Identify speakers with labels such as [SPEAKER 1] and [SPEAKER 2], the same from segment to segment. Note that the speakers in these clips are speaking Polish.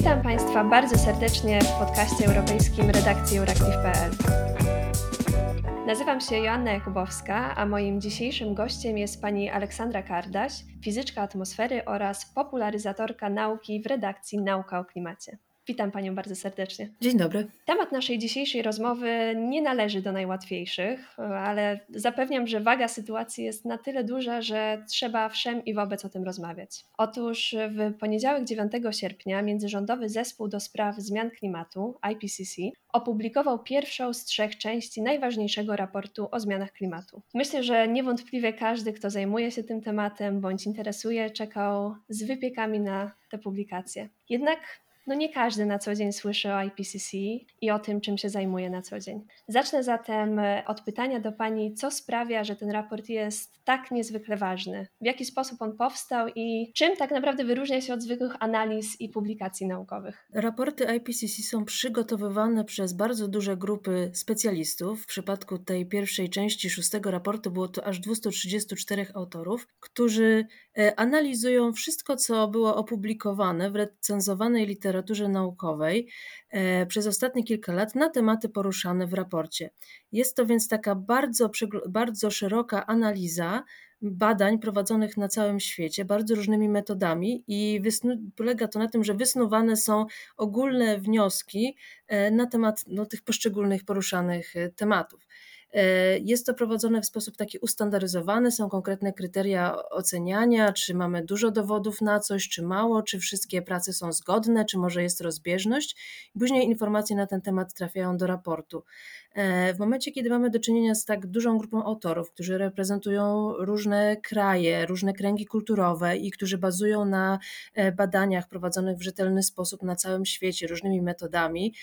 [SPEAKER 1] Witam Państwa bardzo serdecznie w podcaście europejskim redakcji Euractiv.pl. Nazywam się Joanna Jakubowska, a moim dzisiejszym gościem jest pani Aleksandra Kardaś, fizyczka atmosfery oraz popularyzatorka nauki w redakcji Nauka o Klimacie. Witam Panią bardzo serdecznie.
[SPEAKER 2] Dzień dobry.
[SPEAKER 1] Temat naszej dzisiejszej rozmowy nie należy do najłatwiejszych, ale zapewniam, że waga sytuacji jest na tyle duża, że trzeba wszem i wobec o tym rozmawiać. Otóż w poniedziałek 9 sierpnia Międzyrządowy Zespół do Spraw Zmian Klimatu, IPCC, opublikował pierwszą z trzech części najważniejszego raportu o zmianach klimatu. Myślę, że niewątpliwie każdy, kto zajmuje się tym tematem bądź interesuje, czekał z wypiekami na tę publikację. Jednak no nie każdy na co dzień słyszy o IPCC i o tym, czym się zajmuje na co dzień. Zacznę zatem e, od pytania do Pani, co sprawia, że ten raport jest tak niezwykle ważny? W jaki sposób on powstał i czym tak naprawdę wyróżnia się od zwykłych analiz i publikacji naukowych?
[SPEAKER 2] Raporty IPCC są przygotowywane przez bardzo duże grupy specjalistów. W przypadku tej pierwszej części szóstego raportu było to aż 234 autorów, którzy e, analizują wszystko, co było opublikowane w recenzowanej literaturze literaturze naukowej e, przez ostatnie kilka lat na tematy poruszane w raporcie. Jest to więc taka bardzo, bardzo szeroka analiza badań prowadzonych na całym świecie bardzo różnymi metodami i polega to na tym, że wysnuwane są ogólne wnioski e, na temat no, tych poszczególnych poruszanych e, tematów. E, jest to prowadzone w sposób taki ustandaryzowany, są konkretne kryteria oceniania, czy mamy dużo dowodów na coś, czy mało, czy wszystkie prace są zgodne, czy może jest rozbieżność. Później informacje na ten temat trafiają do raportu. E, w momencie, kiedy mamy do czynienia z tak dużą grupą autorów, którzy reprezentują różne kraje, różne kręgi kulturowe i którzy bazują na e, badaniach prowadzonych w rzetelny sposób na całym świecie, różnymi metodami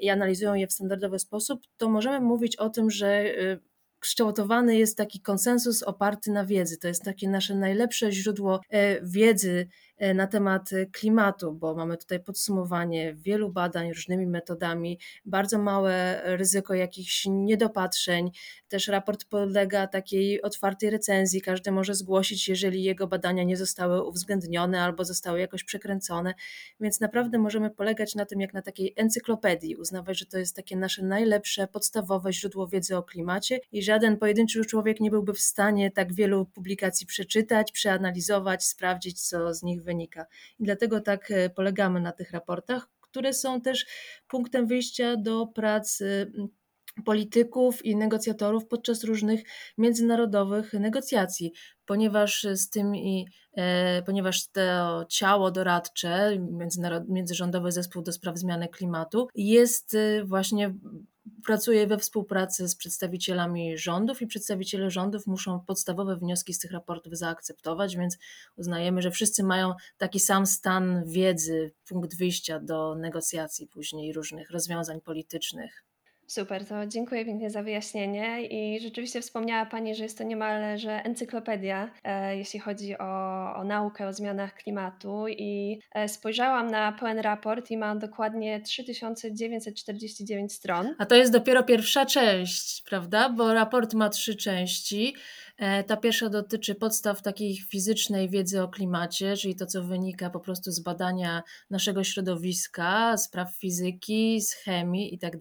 [SPEAKER 2] i analizują je w standardowy sposób, to możemy mówić o tym, że y, kształtowany jest taki konsensus oparty na wiedzy. To jest takie nasze najlepsze źródło e, wiedzy E, na temat e, klimatu, bo mamy tutaj podsumowanie wielu badań różnymi metodami, bardzo małe ryzyko jakichś niedopatrzeń. Też raport podlega takiej otwartej recenzji, każdy może zgłosić, jeżeli jego badania nie zostały uwzględnione albo zostały jakoś przekręcone, więc naprawdę możemy polegać na tym jak na takiej encyklopedii, uznawać, że to jest takie nasze najlepsze, podstawowe źródło wiedzy o klimacie i żaden pojedynczy człowiek nie byłby w stanie tak wielu publikacji przeczytać, przeanalizować, sprawdzić, co z nich wynika wynika. I dlatego tak e, polegamy na tych raportach, które są też punktem wyjścia do pracy polityków i negocjatorów podczas różnych międzynarodowych negocjacji, ponieważ z tym i e, ponieważ to ciało doradcze, międzyrządowy zespół do spraw zmiany klimatu jest e, właśnie pracuje we współpracy z przedstawicielami rządów i przedstawiciele rządów muszą podstawowe wnioski z tych raportów zaakceptować, więc uznajemy, że wszyscy mają taki sam stan wiedzy, punkt wyjścia do negocjacji później różnych rozwiązań politycznych.
[SPEAKER 1] Super, to dziękuję pięknie za wyjaśnienie i rzeczywiście wspomniała Pani, że jest to niemalże encyklopedia, e, jeśli chodzi o, o, naukę o zmianach klimatu i e, spojrzałam na pełen raport i ma dokładnie 3949 stron.
[SPEAKER 2] A to jest dopiero pierwsza część, prawda? Bo raport ma trzy części. E, ta pierwsza dotyczy podstaw takiej fizycznej wiedzy o klimacie, czyli to, co wynika po prostu z badania naszego środowiska, spraw fizyki, z chemii i tak.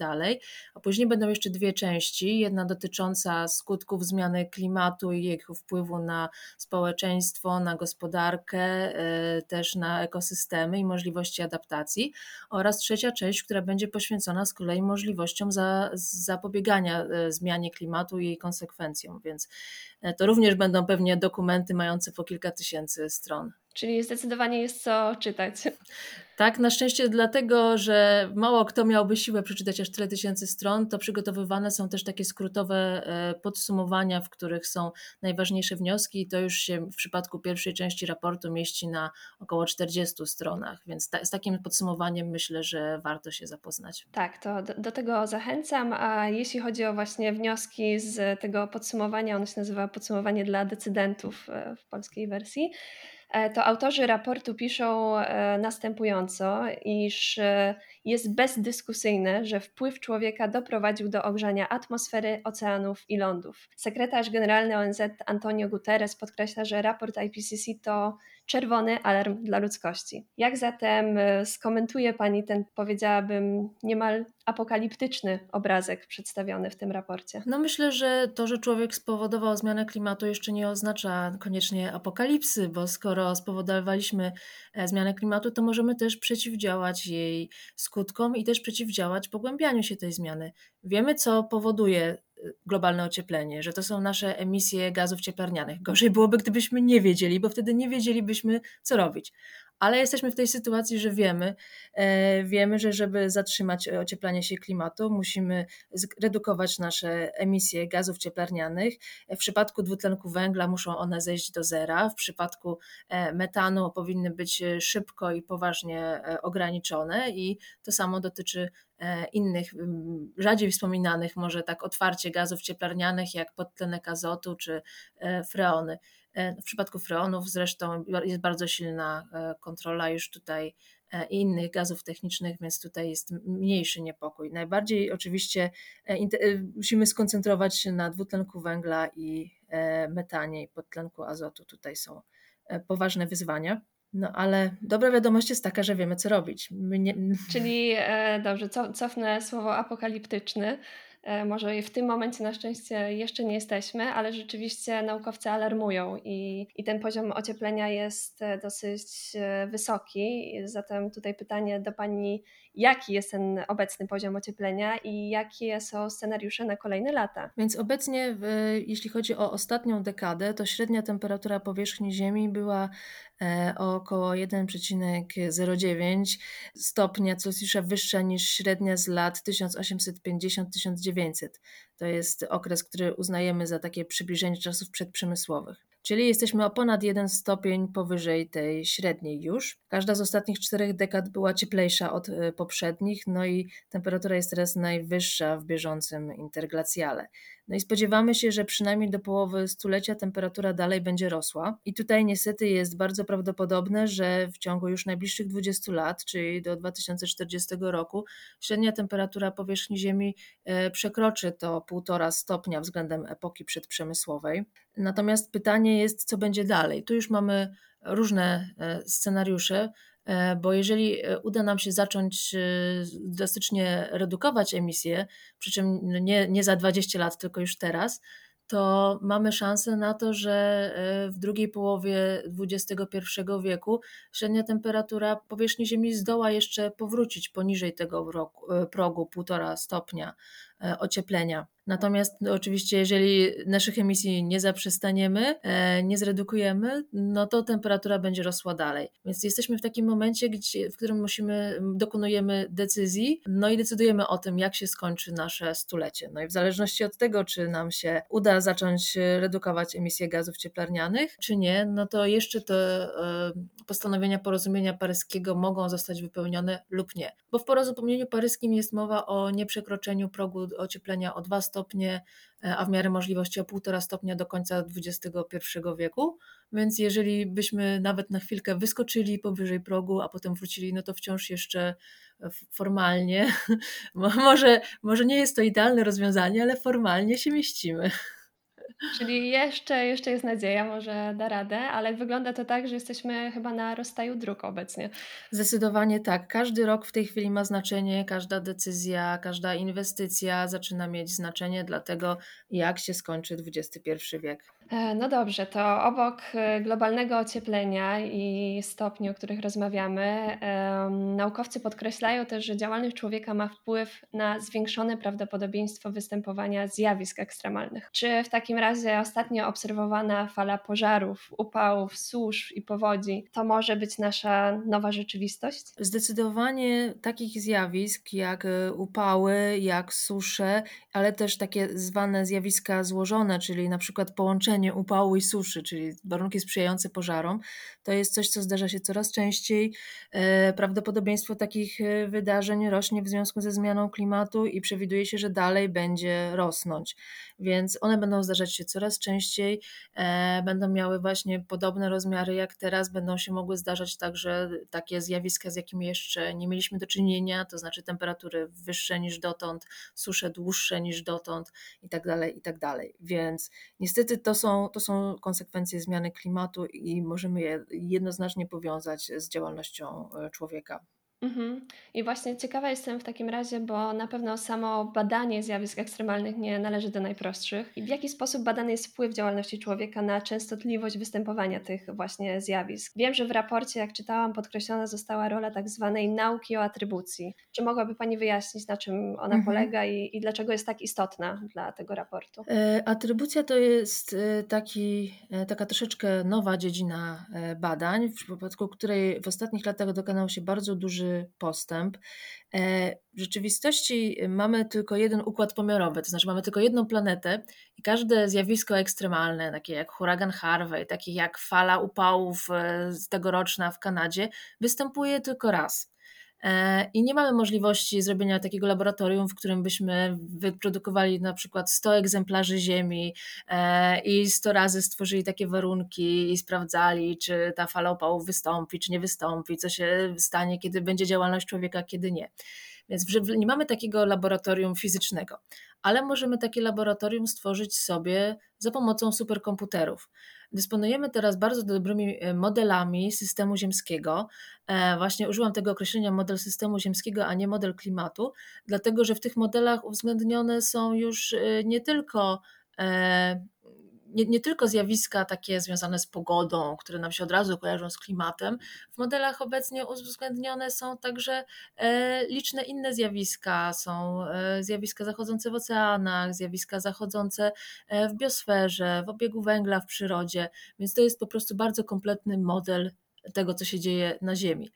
[SPEAKER 2] A później będą jeszcze dwie części. Jedna dotycząca skutków zmiany klimatu i jego wpływu na społeczeństwo, na gospodarkę, e, też na ekosystemy i możliwości adaptacji. Oraz trzecia część, która będzie poświęcona z kolei możliwościom za, zapobiegania e, zmianie klimatu i jej konsekwencjom. Więc to również będą pewnie dokumenty mające po kilka tysięcy stron.
[SPEAKER 1] Czyli zdecydowanie jest co czytać.
[SPEAKER 2] Tak, na szczęście dlatego, że mało kto miałby siłę przeczytać aż tyle tysięcy stron, to przygotowywane są też takie skrótowe e, podsumowania, w których są najważniejsze wnioski i to już się w przypadku pierwszej części raportu mieści na około 40 stronach, więc ta, z takim podsumowaniem myślę, że warto się zapoznać.
[SPEAKER 1] Tak, to do, do tego zachęcam, a jeśli chodzi o właśnie wnioski z tego podsumowania, ono się nazywa podsumowanie dla decydentów e, w polskiej wersji, to autorzy raportu piszą e, następująco, iż e, jest bezdyskusyjne, że wpływ człowieka doprowadził do ogrzania atmosfery, oceanów i lądów. Sekretarz generalny ONZ Antonio Guterres podkreśla, że raport IPCC to czerwony alarm dla ludzkości. Jak zatem e, skomentuje Pani ten, powiedziałabym, niemal apokaliptyczny obrazek przedstawiony w tym raporcie?
[SPEAKER 2] No myślę, że to, że człowiek spowodował zmianę klimatu jeszcze nie oznacza koniecznie apokalipsy, bo skoro spowodowaliśmy e, zmianę klimatu, to możemy też przeciwdziałać jej skutkom i też przeciwdziałać pogłębianiu się tej zmiany. Wiemy, co powoduje globalne ocieplenie, że to są nasze emisje gazów cieplarnianych. Gorzej byłoby, gdybyśmy nie wiedzieli, bo wtedy nie wiedzielibyśmy, co robić. Ale jesteśmy w tej sytuacji, że wiemy, e, wiemy, że żeby zatrzymać ocieplanie się klimatu, musimy zredukować nasze emisje gazów cieplarnianych. W przypadku dwutlenku węgla muszą one zejść do zera. W przypadku e, metanu powinny być szybko i poważnie e, ograniczone, i to samo dotyczy E, innych, rzadziej wspominanych, może tak otwarcie gazów cieplarnianych, jak podtlenek azotu czy e, freony. E, w przypadku freonów zresztą jest bardzo silna kontrola już tutaj i innych gazów technicznych, więc tutaj jest mniejszy niepokój. Najbardziej oczywiście musimy skoncentrować się na dwutlenku węgla i metanie i podtlenku azotu. Tutaj są poważne wyzwania. No ale dobra wiadomość jest taka, że wiemy, co robić.
[SPEAKER 1] Nie... Czyli e, dobrze, co, cofnę słowo apokaliptyczny. E, może w tym momencie na szczęście jeszcze nie jesteśmy, ale rzeczywiście naukowcy alarmują i, i ten poziom ocieplenia jest e, dosyć e, wysoki. Zatem tutaj pytanie do Pani, jaki jest ten obecny poziom ocieplenia i jakie są scenariusze na kolejne lata?
[SPEAKER 2] Więc obecnie, jeśli chodzi o ostatnią dekadę, to średnia temperatura powierzchni Ziemi była o około 1,09 stopnia Celsjusza wyższa niż średnia z lat 1850-1900. To jest okres, który uznajemy za takie przybliżenie czasów przedprzemysłowych. Czyli jesteśmy o ponad jeden stopień powyżej tej średniej już. Każda z ostatnich czterech dekad była cieplejsza od e, poprzednich, no i temperatura jest teraz najwyższa w bieżącym interglacjale. No i spodziewamy się, że przynajmniej do połowy stulecia temperatura dalej będzie rosła. I tutaj niestety jest bardzo prawdopodobne, że w ciągu już najbliższych 20 lat, czyli do 2040 roku, średnia temperatura powierzchni Ziemi e, przekroczy to 1,5 stopnia względem epoki przedprzemysłowej. Natomiast pytanie jest, co będzie dalej. Tu już mamy różne e, scenariusze. E, bo jeżeli e, uda nam się zacząć e, drastycznie redukować emisje, przy czym nie, nie za 20 lat, tylko już teraz, to mamy szansę na to, że w drugiej połowie XXI wieku średnia temperatura powierzchni Ziemi zdoła jeszcze powrócić poniżej tego progu 1,5 stopnia ocieplenia. Natomiast no, oczywiście, jeżeli naszych emisji nie zaprzestaniemy, e, nie zredukujemy, no to temperatura będzie rosła dalej. Więc jesteśmy w takim momencie, gdzie, w którym musimy, dokonujemy decyzji, no i decydujemy o tym, jak się skończy nasze stulecie. No i w zależności od tego, czy nam się uda zacząć redukować emisje gazów cieplarnianych, czy nie, no to jeszcze te e, postanowienia porozumienia paryskiego mogą zostać wypełnione lub nie. Bo w porozumieniu paryskim jest mowa o nieprzekroczeniu progu ocieplenia o 2 stopnie, e, a w miarę możliwości o 1,5 stopnia do końca XXI wieku. Więc jeżeli byśmy nawet na chwilkę wyskoczyli powyżej progu, a potem wrócili, no to wciąż jeszcze formalnie, może, może nie jest to idealne rozwiązanie, ale formalnie się mieścimy.
[SPEAKER 1] Czyli jeszcze, jeszcze jest nadzieja, może da radę, ale wygląda to tak, że jesteśmy chyba na rozstaju dróg obecnie.
[SPEAKER 2] Zdecydowanie tak. Każdy rok w tej chwili ma znaczenie, każda decyzja, każda inwestycja zaczyna mieć znaczenie dla tego, jak się skończy XXI wiek.
[SPEAKER 1] E, no dobrze, to obok e, globalnego ocieplenia i stopni, o których rozmawiamy, naukowcy podkreślają też, że działalność człowieka ma wpływ na zwiększone prawdopodobieństwo występowania zjawisk ekstremalnych. Czy w takim razie ostatnio obserwowana fala pożarów, upałów, susz i powodzi to może być nasza nowa rzeczywistość?
[SPEAKER 2] Zdecydowanie takich zjawisk jak e, upały, jak susze, ale też takie zwane zjawiska złożone, czyli na przykład połączenie upału i suszy, czyli warunki sprzyjające pożarom, to jest coś, co zdarza się coraz częściej. E, prawdopodobieństwo takich e, wydarzeń rośnie w związku ze zmianą klimatu i przewiduje się, że dalej będzie rosnąć. Więc one będą zdarzać się coraz częściej, e, będą miały właśnie podobne rozmiary jak teraz, będą się mogły zdarzać także takie zjawiska, z jakimi jeszcze nie mieliśmy do czynienia, to znaczy temperatury wyższe niż dotąd, susze dłuższe niż dotąd i tak dalej, i tak dalej. Więc niestety to są, to są konsekwencje zmiany klimatu i możemy je jednoznacznie powiązać z działalnością e, człowieka.
[SPEAKER 1] Mhm. I właśnie ciekawa jestem w takim razie, bo na pewno samo badanie zjawisk ekstremalnych nie należy do najprostszych. I w jaki sposób badany jest wpływ działalności człowieka na częstotliwość występowania tych właśnie zjawisk? Wiem, że w raporcie, jak czytałam, podkreślona została rola tak zwanej nauki o atrybucji. Czy mogłaby Pani wyjaśnić, na czym ona mhm. polega i, i, dlaczego jest tak istotna dla tego raportu?
[SPEAKER 2] E, atrybucja to jest e, taki, e, taka troszeczkę nowa dziedzina badań, w przypadku której w ostatnich latach dokonał się bardzo duży postęp. E, w rzeczywistości mamy tylko jeden układ pomiarowy, to znaczy mamy tylko jedną planetę i każde zjawisko ekstremalne, takie jak huragan Harvey, takie jak fala upałów e, tegoroczna w Kanadzie, występuje tylko raz. E, I nie mamy możliwości zrobienia takiego laboratorium, w którym byśmy wyprodukowali na przykład 100 egzemplarzy Ziemi e, i 100 razy stworzyli takie warunki i sprawdzali, czy ta fala opałów wystąpi, czy nie wystąpi, co się stanie, kiedy będzie działalność człowieka, kiedy nie. Więc nie mamy takiego laboratorium fizycznego, ale możemy takie laboratorium stworzyć sobie za pomocą superkomputerów. Dysponujemy teraz bardzo dobrymi e, modelami systemu ziemskiego. E, właśnie użyłam tego określenia model systemu ziemskiego, a nie model klimatu, dlatego że w tych modelach uwzględnione są już e, nie tylko nie, nie, tylko zjawiska takie związane z pogodą, które nam się od razu kojarzą z klimatem. W modelach obecnie uwzględnione są także e, liczne inne zjawiska. Są e, zjawiska zachodzące w oceanach, zjawiska zachodzące e, w biosferze, w obiegu węgla w przyrodzie, więc to jest po prostu bardzo kompletny model tego, co się dzieje na Ziemi.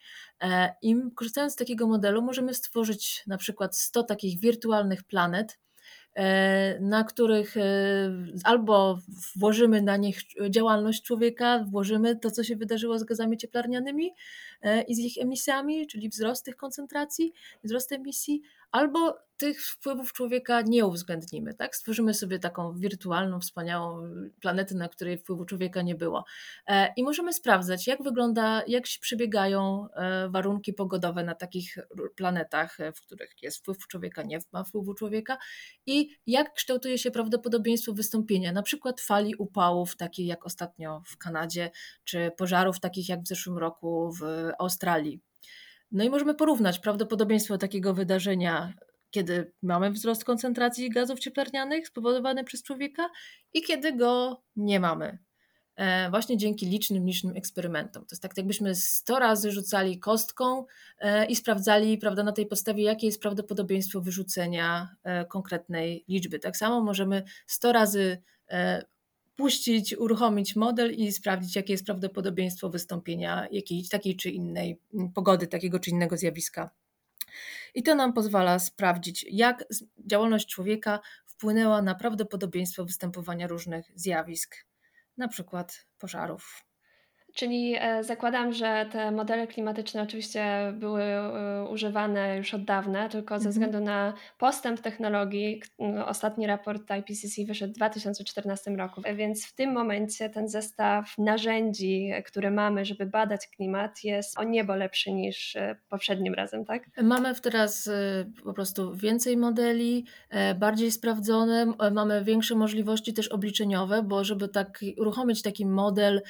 [SPEAKER 2] I korzystając z takiego modelu, możemy stworzyć na przykład 100 takich wirtualnych planet, na których e, albo włożymy na nich działalność człowieka, włożymy to, co się wydarzyło z gazami cieplarnianymi e, i z ich emisjami, czyli wzrost tych koncentracji, wzrost emisji, albo tych wpływów człowieka nie uwzględnimy. Tak? Stworzymy sobie taką wirtualną, wspaniałą planetę, na której wpływu człowieka nie było. E, I możemy sprawdzać, jak wygląda, jak się przebiegają e, warunki pogodowe na takich planetach, e, w których jest wpływ człowieka, nie ma wpływu człowieka, i jak kształtuje się prawdopodobieństwo wystąpienia na przykład fali upałów, takiej jak ostatnio w Kanadzie, czy pożarów takich jak w zeszłym roku w Australii. No i możemy porównać prawdopodobieństwo takiego wydarzenia, kiedy mamy wzrost koncentracji gazów cieplarnianych spowodowany przez człowieka i kiedy go nie mamy. E, właśnie dzięki licznym, licznym eksperymentom. To jest tak, jakbyśmy 100 razy rzucali kostką e, i sprawdzali prawda, na tej podstawie, jakie jest prawdopodobieństwo wyrzucenia e, konkretnej liczby. Tak samo możemy 100 razy puścić, uruchomić model i sprawdzić, jakie jest prawdopodobieństwo wystąpienia jakiejś takiej czy innej mm, pogody, takiego czy innego zjawiska. I to nam pozwala sprawdzić, jak działalność człowieka wpłynęła na prawdopodobieństwo występowania różnych zjawisk, na przykład pożarów.
[SPEAKER 1] Czyli e, zakładam, że te modele klimatyczne oczywiście były e, używane już od dawna, tylko ze mhm. względu na postęp technologii, no, ostatni raport IPCC wyszedł w 2014 roku, więc w tym momencie ten zestaw narzędzi, które mamy, żeby badać klimat, jest o niebo lepszy niż e, poprzednim razem, tak?
[SPEAKER 2] Mamy teraz po prostu więcej modeli, bardziej sprawdzone, mamy większe możliwości też obliczeniowe, bo żeby tak uruchomić taki model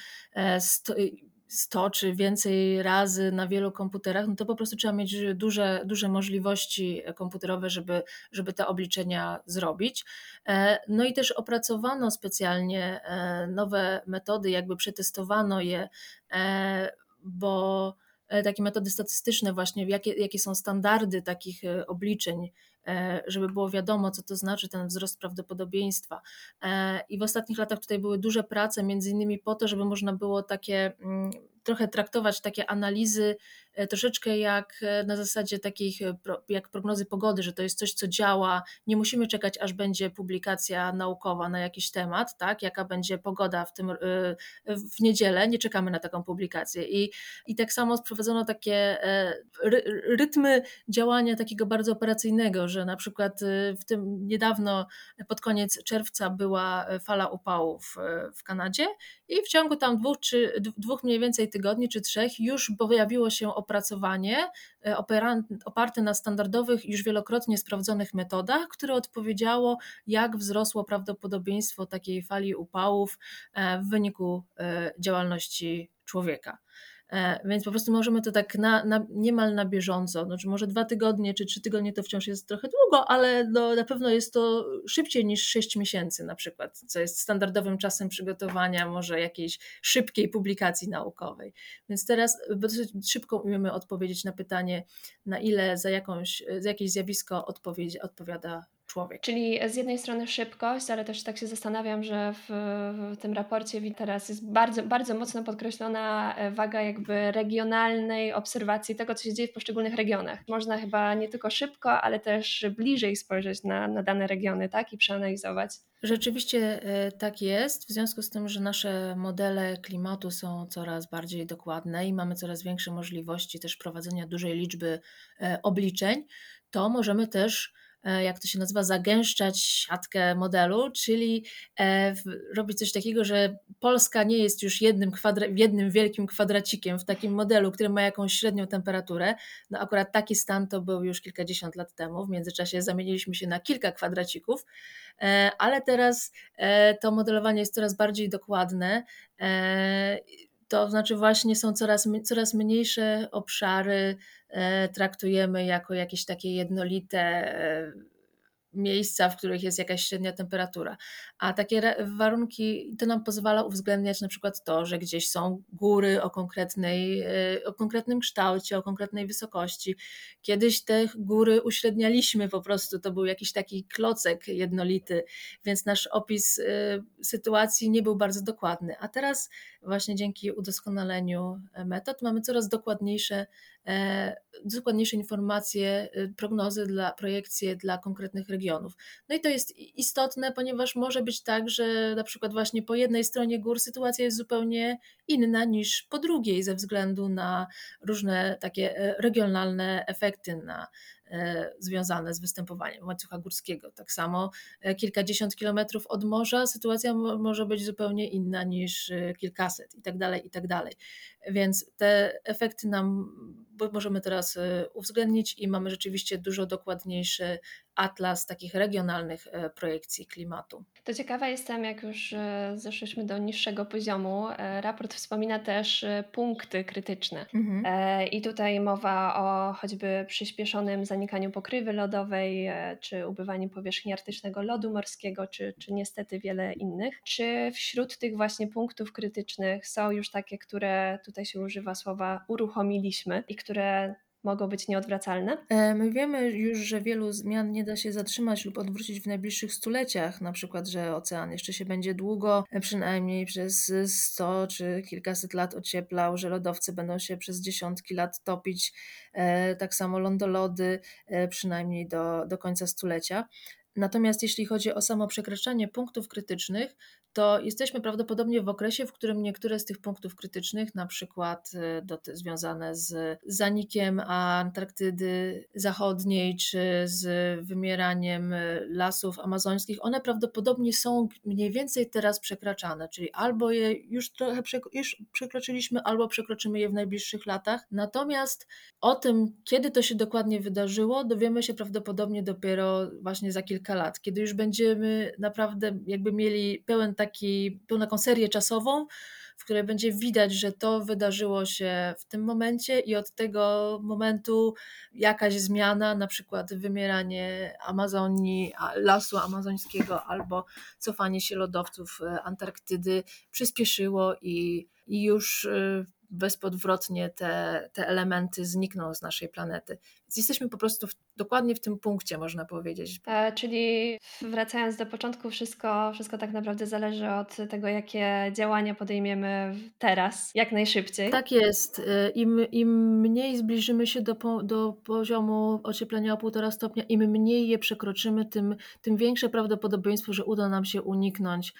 [SPEAKER 2] 100 czy więcej razy na wielu komputerach, no to po prostu trzeba mieć duże, duże możliwości komputerowe, żeby, żeby te obliczenia zrobić. E, no i też opracowano specjalnie e, nowe metody, jakby przetestowano je, e, bo takie metody statystyczne właśnie, jakie, jakie są standardy takich obliczeń E, żeby było wiadomo, co to znaczy ten wzrost prawdopodobieństwa. E, I w ostatnich latach tutaj były duże prace, między innymi po to, żeby można było takie mm, trochę traktować takie analizy E, troszeczkę jak e, na zasadzie takich e, jak prognozy pogody, że to jest coś, co działa. Nie musimy czekać, aż będzie publikacja naukowa na jakiś temat, tak? Jaka będzie pogoda w tym w niedzielę, nie czekamy na taką publikację. I, i tak samo sprowadzono takie rytmy działania takiego bardzo operacyjnego, że na przykład w tym niedawno pod koniec czerwca była fala upałów w Kanadzie i w ciągu tam dwóch, czy, dwóch mniej więcej tygodni czy trzech już pojawiło się opracowanie e, oparte na standardowych, już wielokrotnie sprawdzonych metodach, które odpowiedziało, jak wzrosło prawdopodobieństwo takiej fali upałów e, w wyniku e, działalności człowieka. E, więc po prostu możemy to tak na, na, niemal na bieżąco, znaczy może dwa tygodnie czy trzy tygodnie to wciąż jest trochę długo, ale no, na pewno jest to szybciej niż sześć miesięcy na przykład, co jest standardowym czasem przygotowania może jakiejś szybkiej publikacji naukowej. Więc teraz dosyć szybko umiemy odpowiedzieć na pytanie, na ile za, jakąś, za jakieś zjawisko odpowiada człowiek.
[SPEAKER 1] Czyli z jednej strony szybkość, ale też tak się zastanawiam, że w, w tym raporcie teraz jest bardzo, bardzo mocno podkreślona e, waga jakby regionalnej obserwacji tego, co się dzieje w poszczególnych regionach. Można chyba nie tylko szybko, ale też bliżej spojrzeć na, na dane regiony, tak, i przeanalizować.
[SPEAKER 2] Rzeczywiście e, tak jest, w związku z tym, że nasze modele klimatu są coraz bardziej dokładne i mamy coraz większe możliwości też prowadzenia dużej liczby e, obliczeń, to możemy też jak to się nazywa, zagęszczać siatkę modelu, czyli e, robić coś takiego, że Polska nie jest już jednym, kwadra, jednym wielkim kwadracikiem w takim modelu, który ma jakąś średnią temperaturę. No akurat taki stan to był już kilkadziesiąt lat temu. W międzyczasie zamieniliśmy się na kilka kwadracików, e, ale teraz to modelowanie jest coraz bardziej dokładne to znaczy właśnie są coraz, coraz mniejsze obszary, e, traktujemy jako jakieś takie jednolite e, miejsca, w których jest jakaś średnia temperatura. A takie warunki, to nam pozwala uwzględniać na przykład to, że gdzieś są góry o, konkretnej, e, o konkretnym kształcie, o konkretnej wysokości. Kiedyś te góry uśrednialiśmy po prostu, to był jakiś taki klocek jednolity, więc nasz opis sytuacji nie był bardzo dokładny. A teraz właśnie dzięki udoskonaleniu e, metod mamy coraz dokładniejsze, e, dokładniejsze informacje, e, prognozy dla projekcje dla konkretnych regionów. No i to jest istotne, ponieważ może być tak, że na przykład właśnie po jednej stronie gór sytuacja jest zupełnie inna niż po drugiej ze względu na różne takie regionalne efekty na E, związane z występowaniem łańcucha górskiego. Tak samo e, kilkadziesiąt kilometrów od morza sytuacja może być zupełnie inna niż e, kilkaset i tak dalej, i tak dalej. Więc te efekty nam możemy teraz uwzględnić i mamy rzeczywiście dużo dokładniejszy atlas takich regionalnych projekcji klimatu.
[SPEAKER 1] To ciekawa jestem, jak już zeszliśmy do niższego poziomu. Raport wspomina też punkty krytyczne. Mhm. I tutaj mowa o choćby przyspieszonym zanikaniu pokrywy lodowej, e, czy ubywaniu powierzchni arktycznego lodu morskiego, czy, czy niestety wiele innych. Czy wśród tych właśnie punktów krytycznych są już takie, które tutaj się używa słowa uruchomiliśmy i które mogą być nieodwracalne?
[SPEAKER 2] E, my wiemy już, że wielu zmian nie da się zatrzymać lub odwrócić w najbliższych stuleciach, na przykład, że ocean jeszcze się będzie długo, e, przynajmniej przez 100 czy kilkaset lat ocieplał, że lodowce będą się przez dziesiątki lat topić, e, tak samo lądolody przynajmniej do, do końca stulecia. Natomiast jeśli chodzi o samo przekraczanie punktów krytycznych, to jesteśmy prawdopodobnie w okresie, w którym niektóre z tych punktów krytycznych, na przykład e, związane z zanikiem Antarktydy Zachodniej czy z wymieraniem e, lasów amazońskich, one prawdopodobnie są mniej więcej teraz przekraczane, czyli albo je już trochę już przekroczyliśmy, albo przekroczymy je w najbliższych latach. Natomiast o tym, kiedy to się dokładnie wydarzyło, dowiemy się prawdopodobnie dopiero właśnie za kilka lat, kiedy już będziemy naprawdę jakby mieli pełen taki, pełną taką serię czasową, w której będzie widać, że to wydarzyło się w tym momencie i od tego momentu jakaś zmiana, na przykład wymieranie Amazonii, lasu amazońskiego albo cofanie się lodowców e, Antarktydy przyspieszyło i, i już e, bezpodwrotnie te, te elementy znikną z naszej planety. Więc jesteśmy po prostu w, dokładnie w tym punkcie, można powiedzieć.
[SPEAKER 1] E, czyli wracając do początku, wszystko, wszystko tak naprawdę zależy od tego, jakie działania podejmiemy teraz, jak najszybciej.
[SPEAKER 2] Tak jest. E, Im, im mniej zbliżymy się do, po, do poziomu ocieplenia o 1,5 stopnia, im mniej je przekroczymy, tym, tym większe prawdopodobieństwo, że uda nam się uniknąć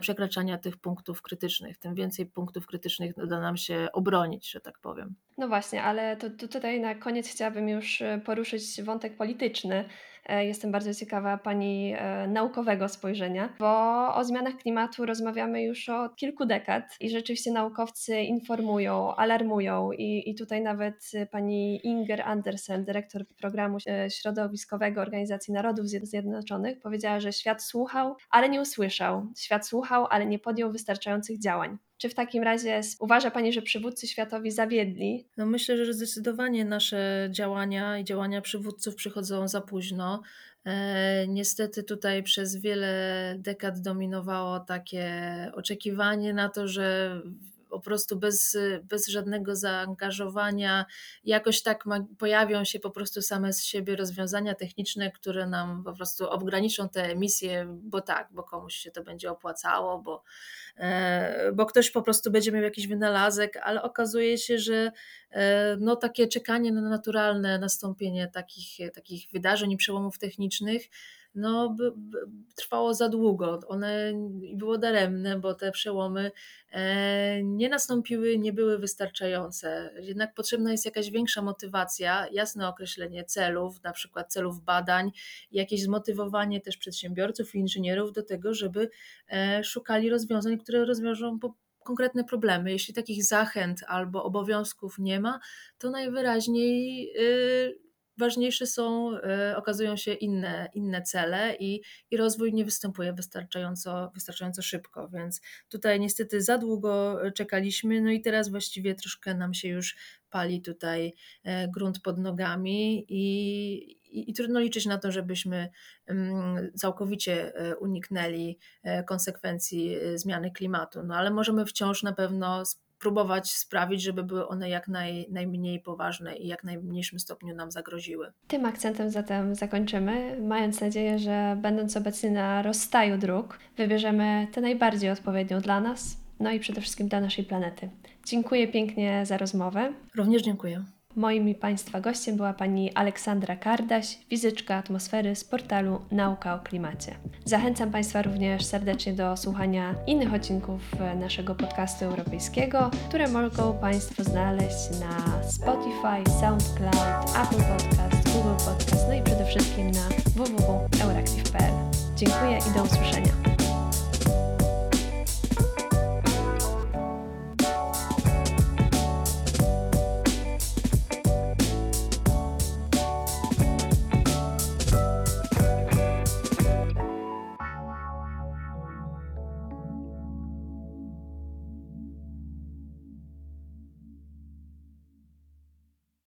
[SPEAKER 2] przekraczania tych punktów krytycznych. Tym więcej punktów krytycznych uda nam się obronić, że tak powiem.
[SPEAKER 1] No właśnie, ale to, to tutaj na koniec chciałabym już e, poruszyć wątek polityczny. E, jestem bardzo ciekawa Pani e, naukowego spojrzenia, bo o zmianach klimatu rozmawiamy już od kilku dekad i rzeczywiście naukowcy informują, alarmują i, i tutaj nawet Pani Inger Andersen, dyrektor programu środowiskowego Organizacji Narodów Zjednoczonych, powiedziała, że świat słuchał, ale nie usłyszał. Świat słuchał, ale nie podjął wystarczających działań. Czy w takim razie uważa Pani, że przywódcy światowi zawiedli?
[SPEAKER 2] No myślę, że zdecydowanie nasze działania i działania przywódców przychodzą za późno. E, niestety tutaj przez wiele dekad dominowało takie oczekiwanie na to, że po prostu bez, bez żadnego zaangażowania. Jakoś tak ma, pojawią się po prostu same z siebie rozwiązania techniczne, które nam po prostu ograniczą te emisje, bo tak, bo komuś się to będzie opłacało, bo, e, bo ktoś po prostu będzie miał jakiś wynalazek, ale okazuje się, że e, no, takie czekanie na naturalne nastąpienie takich, takich wydarzeń i przełomów technicznych no, trwało za długo. One było daremne, bo te przełomy e, nie nastąpiły, nie były wystarczające. Jednak potrzebna jest jakaś większa motywacja, jasne określenie celów, na przykład celów badań, jakieś zmotywowanie też przedsiębiorców i inżynierów do tego, żeby e, szukali rozwiązań, które rozwiążą po konkretne problemy. Jeśli takich zachęt albo obowiązków nie ma, to najwyraźniej y, ważniejsze są, e, okazują się inne, inne cele i, i rozwój nie występuje wystarczająco, wystarczająco szybko, więc tutaj niestety za długo czekaliśmy, no i teraz właściwie troszkę nam się już pali tutaj e, grunt pod nogami i, i, i, trudno liczyć na to, żebyśmy mm, całkowicie e, uniknęli konsekwencji zmiany klimatu. No ale możemy wciąż na pewno próbować sprawić, żeby były one jak naj, najmniej poważne i jak najmniejszym stopniu nam zagroziły.
[SPEAKER 1] Tym akcentem zatem zakończymy, mając nadzieję, że będąc obecni na rozstaju dróg, wybierzemy tę najbardziej odpowiednią dla nas, no i przede wszystkim dla naszej planety. Dziękuję pięknie za rozmowę.
[SPEAKER 2] Również dziękuję.
[SPEAKER 1] Moim i Państwa gościem była pani Aleksandra Kardaś, fizyczka atmosfery z portalu Nauka o Klimacie. Zachęcam Państwa również serdecznie do słuchania innych odcinków naszego podcastu europejskiego, które mogą Państwo znaleźć na Spotify, SoundCloud, Apple Podcast, Google Podcast, no i przede wszystkim na www.euractiv.pl. Dziękuję i do usłyszenia.